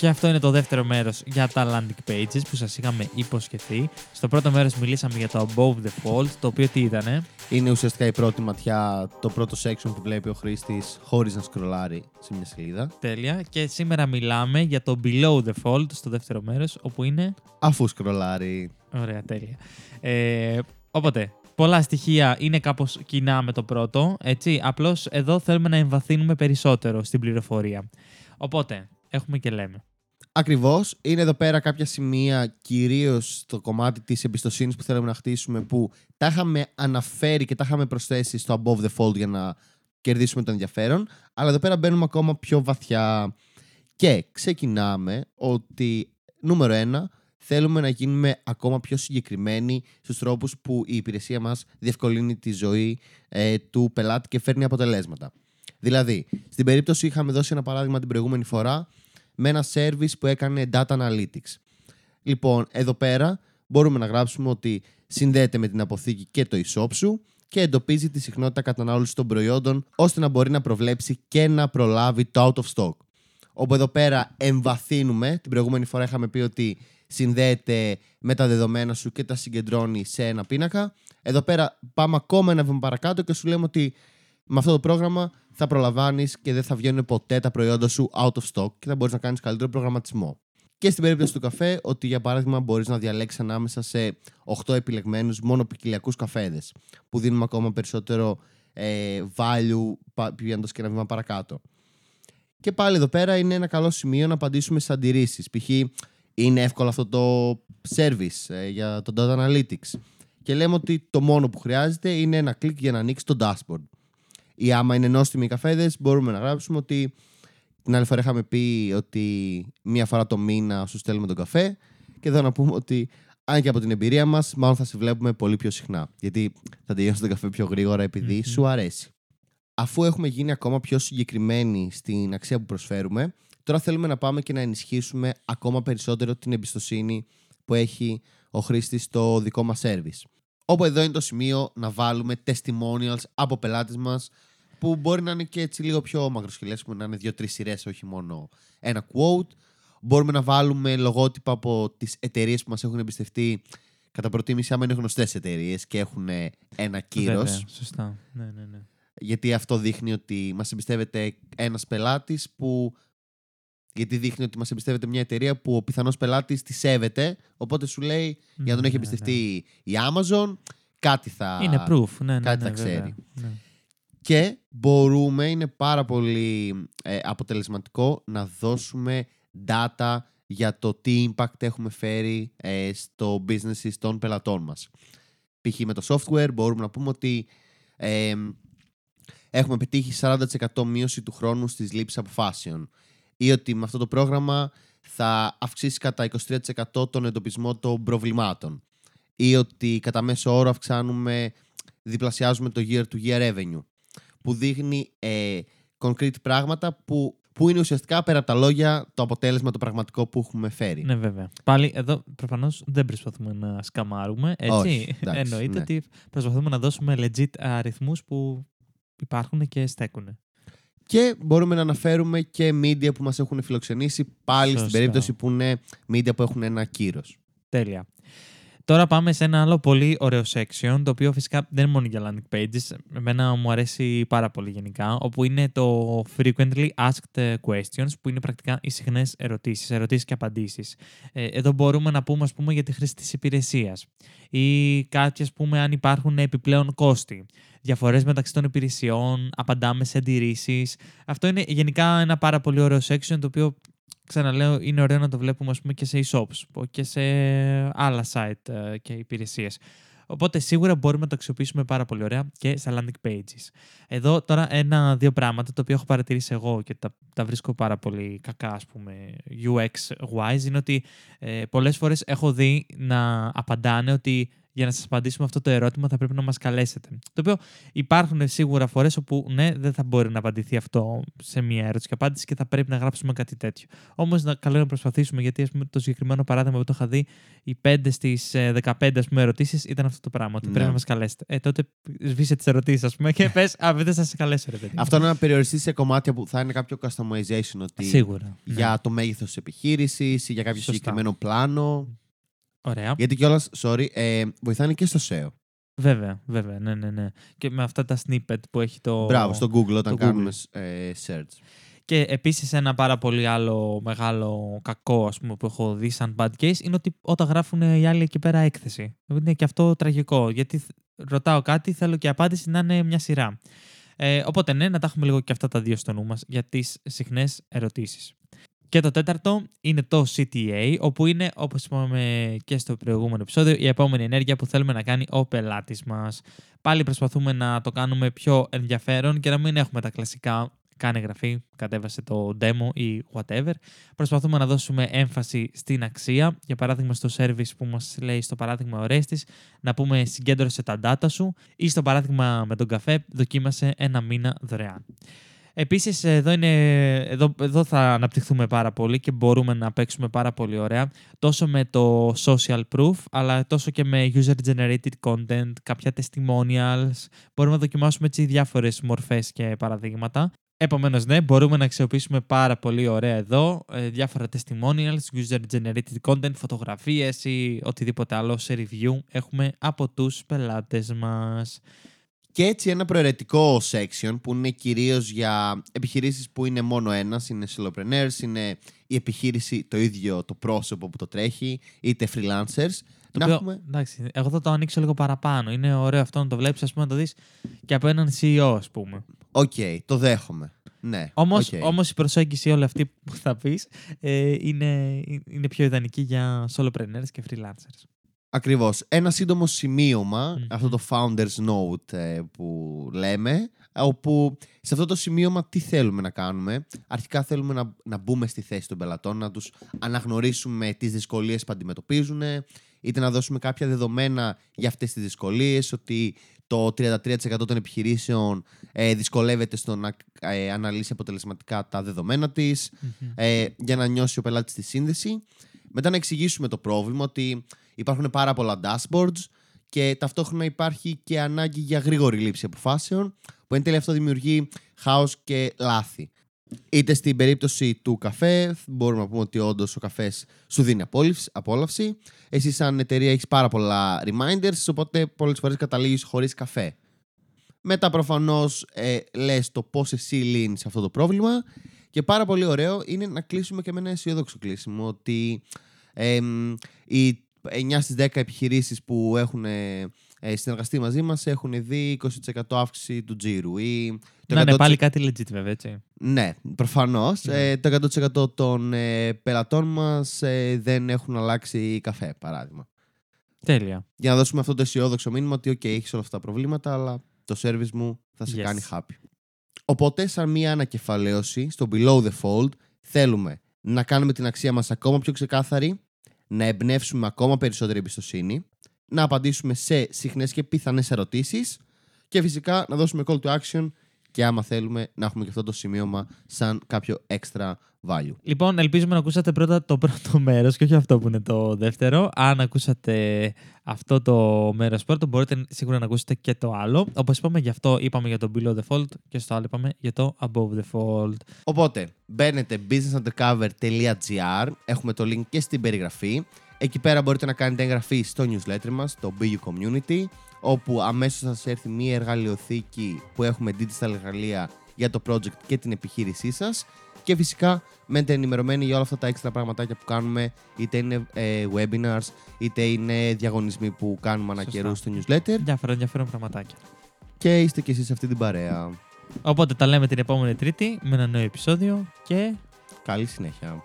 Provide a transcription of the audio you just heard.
Και αυτό είναι το δεύτερο μέρος για τα landing pages που σας είχαμε υποσχεθεί. Στο πρώτο μέρος μιλήσαμε για το above the fold, το οποίο τι ήτανε; Είναι ουσιαστικά η πρώτη ματιά, το πρώτο section που βλέπει ο χρήστης χωρίς να σκρολάρει σε μια σελίδα. Τέλεια. Και σήμερα μιλάμε για το below the fold στο δεύτερο μέρος, όπου είναι... Αφού σκρολάρει. Ωραία, τέλεια. Ε, οπότε, πολλά στοιχεία είναι κάπως κοινά με το πρώτο, έτσι. Απλώς εδώ θέλουμε να εμβαθύνουμε περισσότερο στην πληροφορία. Οπότε, έχουμε και λέμε. Ακριβώς. Είναι εδώ πέρα κάποια σημεία, κυρίως στο κομμάτι της εμπιστοσύνης που θέλουμε να χτίσουμε, που τα είχαμε αναφέρει και τα είχαμε προσθέσει στο above the fold για να κερδίσουμε το ενδιαφέρον. Αλλά εδώ πέρα μπαίνουμε ακόμα πιο βαθιά. Και ξεκινάμε ότι νούμερο ένα, θέλουμε να γίνουμε ακόμα πιο συγκεκριμένοι στους τρόπους που η υπηρεσία μας διευκολύνει τη ζωή ε, του πελάτη και φέρνει αποτελέσματα. Δηλαδή, στην περίπτωση είχαμε δώσει ένα παράδειγμα την προηγούμενη φορά με ένα service που έκανε data analytics. Λοιπόν, εδώ πέρα μπορούμε να γράψουμε ότι συνδέεται με την αποθήκη και το e-shop σου και εντοπίζει τη συχνότητα κατανάλωσης των προϊόντων ώστε να μπορεί να προβλέψει και να προλάβει το out of stock. Όπου εδώ πέρα εμβαθύνουμε, την προηγούμενη φορά είχαμε πει ότι συνδέεται με τα δεδομένα σου και τα συγκεντρώνει σε ένα πίνακα. Εδώ πέρα πάμε ακόμα ένα βήμα παρακάτω και σου λέμε ότι με αυτό το πρόγραμμα θα προλαμβάνεις και δεν θα βγαίνουν ποτέ τα προϊόντα σου out of stock και θα μπορείς να κάνεις καλύτερο προγραμματισμό. Και στην περίπτωση του καφέ, ότι για παράδειγμα μπορείς να διαλέξεις ανάμεσα σε 8 επιλεγμένους μόνο ποικιλιακούς καφέδες, που δίνουμε ακόμα περισσότερο ε, value πηγαίνοντας και ένα βήμα παρακάτω. Και πάλι εδώ πέρα είναι ένα καλό σημείο να απαντήσουμε στις αντιρρήσεις. Π.χ. είναι εύκολο αυτό το service ε, για το data analytics. Και λέμε ότι το μόνο που χρειάζεται είναι ένα κλικ για να ανοίξεις το dashboard ή άμα είναι νόστιμοι οι καφέδες, μπορούμε να γράψουμε ότι την άλλη φορά είχαμε πει ότι μία φορά το μήνα σου στέλνουμε τον καφέ. Και εδώ να πούμε ότι αν και από την εμπειρία μας, μάλλον θα σε βλέπουμε πολύ πιο συχνά. Γιατί θα τελειώσει τον καφέ πιο γρήγορα σου αρέσει. Αφού έχουμε γίνει ακόμα πιο συγκεκριμένοι στην αξία που προσφέρουμε, τώρα θέλουμε να πάμε και να ενισχύσουμε ακόμα περισσότερο την εμπιστοσύνη που έχει ο χρήστης στο δικό μας service. Όπου εδώ είναι το σημείο να βάλουμε testimonials από πελάτες μας που μπορεί να είναι και έτσι λίγο πιο μακροσκελές, να είναι δύο-τρεις σειρές, όχι μόνο ένα quote. Μπορούμε να βάλουμε λογότυπα από τις εταιρείες που μας έχουν εμπιστευτεί. Κατά προτίμηση, άμα είναι γνωστές εταιρείες και έχουν ένα κύρος. Σωστά. Ναι, ναι, ναι. Γιατί αυτό δείχνει ότι μας εμπιστεύεται ένας πελάτης που. Γιατί δείχνει ότι μας εμπιστεύεται μια εταιρεία που ο πιθανός πελάτης τη σέβεται. Οπότε σου λέει, για να τον έχει ναι, εμπιστευτεί ναι. η Amazon, κάτι θα. Είναι proof. Ναι, ναι, κάτι θα ξέρει. Και μπορούμε, είναι πάρα πολύ ε, αποτελεσματικό να δώσουμε data για το τι impact έχουμε φέρει ε, στο business των πελατών μας. Π.χ. με το software μπορούμε να πούμε ότι ε, έχουμε πετύχει 40% μείωση του χρόνου στις λήψεις αποφάσεων ή ότι με αυτό το πρόγραμμα θα αυξήσει κατά 23% τον εντοπισμό των προβλημάτων ή ότι κατά μέσο όρο αυξάνουμε, διπλασιάζουμε το year to year revenue που δείχνει ε, concrete πράγματα που, που είναι ουσιαστικά πέρα από τα λόγια το αποτέλεσμα το πραγματικό που έχουμε φέρει. Ναι, βέβαια. Πάλι εδώ προφανώς δεν προσπαθούμε να σκαμάρουμε. Έτσι. Όχι, εντάξει, Εννοείται ναι. ότι προσπαθούμε να δώσουμε legit αριθμούς που υπάρχουν και στέκουν. Και μπορούμε να αναφέρουμε και media που μας έχουν φιλοξενήσει πάλι Σωστά. στην περίπτωση που είναι media που έχουν ένα κύρος. Τέλεια. Τώρα πάμε σε ένα άλλο πολύ ωραίο section, το οποίο φυσικά δεν είναι μόνο για landing pages. Εμένα μου αρέσει πάρα πολύ γενικά, όπου είναι το frequently asked questions, που είναι πρακτικά οι συχνές ερωτήσεις, ερωτήσεις και απαντήσεις. Ε, εδώ μπορούμε να πούμε, ας πούμε, για τη χρήση της υπηρεσίας ή κάποιε, πούμε, αν υπάρχουν επιπλέον κόστη. Διαφορές μεταξύ των υπηρεσιών, απαντάμε σε αντιρρήσεις. Αυτό είναι γενικά ένα πάρα πολύ ωραίο section, το οποίο ξαναλέω, είναι ωραίο να το βλέπουμε ας πούμε, και σε e-shops και σε άλλα site ε, και υπηρεσίες. Οπότε σίγουρα μπορούμε να το αξιοποιήσουμε πάρα πολύ ωραία και στα landing pages. Εδώ τώρα ένα-δύο πράγματα τα οποία έχω παρατηρήσει εγώ και τα, τα βρίσκω πάρα πολύ κακά ας πούμε UX-wise είναι ότι ε, πολλές φορές έχω δει να απαντάνε ότι για να σας απαντήσουμε αυτό το ερώτημα θα πρέπει να μας καλέσετε. Το οποίο υπάρχουν σίγουρα φορές όπου ναι, δεν θα μπορεί να απαντηθεί αυτό σε μία ερώτηση και απάντηση και θα πρέπει να γράψουμε κάτι τέτοιο. Όμως, καλό είναι να προσπαθήσουμε, γιατί ας πούμε, το συγκεκριμένο παράδειγμα που το είχα δει, οι 5 στις 15 ερωτήσεις ήταν αυτό το πράγμα. Ότι Ναι. πρέπει να μας καλέσετε. Ε, τότε σβήσε τις ερωτήσεις, ας πούμε, και πες, Α, δεν θα σα καλέσω, ρε παιδί. Αυτό είναι να περιοριστεί σε κομμάτια που θα είναι κάποιο customization. Ότι Σίγουρα. ναι. για το μέγεθος της επιχείρησης ή για κάποιο Σωστά. συγκεκριμένο πλάνο. Ωραία. Γιατί κιόλας, sorry, ε, βοηθάνε και στο SEO. Βέβαια, βέβαια. Ναι, ναι, ναι. Και με αυτά τα snippet που έχει το. Μπράβο, στο Google όταν το κάνουμε ε, search. Και επίσης ένα πάρα πολύ άλλο μεγάλο κακό ας πούμε, που έχω δει σαν bad case είναι ότι όταν γράφουν οι άλλοι εκεί πέρα έκθεση. Είναι και αυτό τραγικό. Γιατί θ- ρωτάω κάτι, θέλω και η απάντηση να είναι μια σειρά. Ε, οπότε ναι, να τα έχουμε λίγο και αυτά τα δύο στο νου μας για τις συχνές ερωτήσεις. Και το τέταρτο είναι το CTA, όπου είναι, όπως είπαμε και στο προηγούμενο επεισόδιο, η επόμενη ενέργεια που θέλουμε να κάνει ο πελάτης μας. Πάλι προσπαθούμε να το κάνουμε πιο ενδιαφέρον και να μην έχουμε τα κλασικά κάνε εγγραφή, κατέβασε το demo ή whatever. Προσπαθούμε να δώσουμε έμφαση στην αξία. Για παράδειγμα, στο service που μας λέει στο παράδειγμα ο Ρέστης, να πούμε συγκέντρωσε τα data σου ή στο παράδειγμα με τον καφέ, δοκίμασε ένα μήνα δωρεάν. Επίσης, εδώ, είναι, εδώ, εδώ θα αναπτυχθούμε πάρα πολύ και μπορούμε να παίξουμε πάρα πολύ ωραία τόσο με το social proof, αλλά τόσο και με user-generated content, κάποια testimonials. Μπορούμε να δοκιμάσουμε έτσι διάφορες μορφές και παραδείγματα. Επομένως, ναι, μπορούμε να αξιοποιήσουμε πάρα πολύ ωραία εδώ ε, διάφορα testimonials, user-generated content, φωτογραφίες ή οτιδήποτε άλλο σε review έχουμε από τους πελάτες μας. Και έτσι ένα προαιρετικό section που είναι κυρίως για επιχειρήσεις που είναι μόνο ένας, είναι solopreneurs, είναι η επιχείρηση το ίδιο το πρόσωπο που το τρέχει, είτε freelancers. Το να οποίο, έχουμε... εντάξει, εγώ θα το ανοίξω λίγο παραπάνω. Είναι ωραίο αυτό να το βλέπεις, ας πούμε, να το δεις και από έναν CEO, ας πούμε. Οκ, το δέχομαι. Ναι, Όμως, οκ. όμως η προσέγγιση όλη αυτή που θα πεις ε, είναι, είναι πιο ιδανική για solopreneurs και freelancers. Ακριβώς. Ένα σύντομο σημείωμα, Μμμ. αυτό το founder's note ε, που λέμε, όπου σε αυτό το σημείωμα τι θέλουμε να κάνουμε. Αρχικά θέλουμε να, να μπούμε στη θέση των πελατών, να τους αναγνωρίσουμε τις δυσκολίες που αντιμετωπίζουν, είτε να δώσουμε κάποια δεδομένα για αυτές τις δυσκολίες, ότι το 33% των επιχειρήσεων ε, δυσκολεύεται στο να ε, αναλύσει αποτελεσματικά τα δεδομένα της, Μμμ. ε, για να νιώσει ο πελάτης τη σύνδεση. Μετά να εξηγήσουμε το πρόβλημα ότι υπάρχουν πάρα πολλά dashboards και ταυτόχρονα υπάρχει και ανάγκη για γρήγορη λήψη αποφάσεων που εν τέλει αυτό δημιουργεί χάος και λάθη. Είτε στην περίπτωση του καφέ, μπορούμε να πούμε ότι όντως ο καφές σου δίνει απόλυψη- απόλαυση. Εσύ, σαν εταιρεία, έχεις πάρα πολλά reminders, οπότε πολλές φορές καταλήγεις χωρίς καφέ. Μετά, προφανώς, ε, λες το πώς εσύ λύνεις αυτό το πρόβλημα. Και πάρα πολύ ωραίο είναι να κλείσουμε και με ένα αισιόδοξο κλείσιμο ότι εμ, οι 9 στις 10 επιχειρήσεις που έχουν ε, ε, συνεργαστεί μαζί μας έχουν δει 20% αύξηση του τζίρου ή το Να είναι 100% πάλι κάτι legit, βέβαια, έτσι. ναι, προφανώς. Ναι. Ε, το 100% των ε, πελατών μας ε, δεν έχουν αλλάξει καφέ, παράδειγμα. Τέλεια. Για να δώσουμε αυτό το αισιόδοξο μήνυμα ότι, OK, έχεις όλα αυτά τα προβλήματα, αλλά το service μου θα σε Yes. κάνει happy. Οπότε, σαν μία ανακεφαλαίωση, στο below the fold, θέλουμε να κάνουμε την αξία μας ακόμα πιο ξεκάθαρη, να εμπνεύσουμε ακόμα περισσότερη εμπιστοσύνη, να απαντήσουμε σε συχνές και πιθανές ερωτήσεις και φυσικά να δώσουμε call to action και άμα θέλουμε να έχουμε και αυτό το σημείωμα σαν κάποιο extra value. Λοιπόν, ελπίζουμε να ακούσατε πρώτα το πρώτο μέρος και όχι αυτό που είναι το δεύτερο. Αν ακούσατε αυτό το μέρος πρώτο, μπορείτε σίγουρα να ακούσετε και το άλλο. Όπως είπαμε, γι' αυτό είπαμε για το below the fold και στο άλλο είπαμε για το above the fold. Οπότε, μπαίνετε businessundercover.gr, έχουμε το link και στην περιγραφή. Εκεί πέρα μπορείτε να κάνετε εγγραφή στο newsletter μας, το BU Community, όπου αμέσως θα σας έρθει μία εργαλειοθήκη που έχουμε digital εργαλεία για το project και την επιχείρησή σας. Και φυσικά μένετε ενημερωμένοι για όλα αυτά τα έξτρα πραγματάκια που κάνουμε, είτε είναι ε, webinars, είτε είναι διαγωνισμοί που κάνουμε ανά Σωστά. καιρούς στο newsletter. Διάφορα ενδιαφέρον πραγματάκια. Και είστε κι εσείς σε αυτή την παρέα. Οπότε τα λέμε την επόμενη Τρίτη με ένα νέο επεισόδιο και Καλή συνέχεια.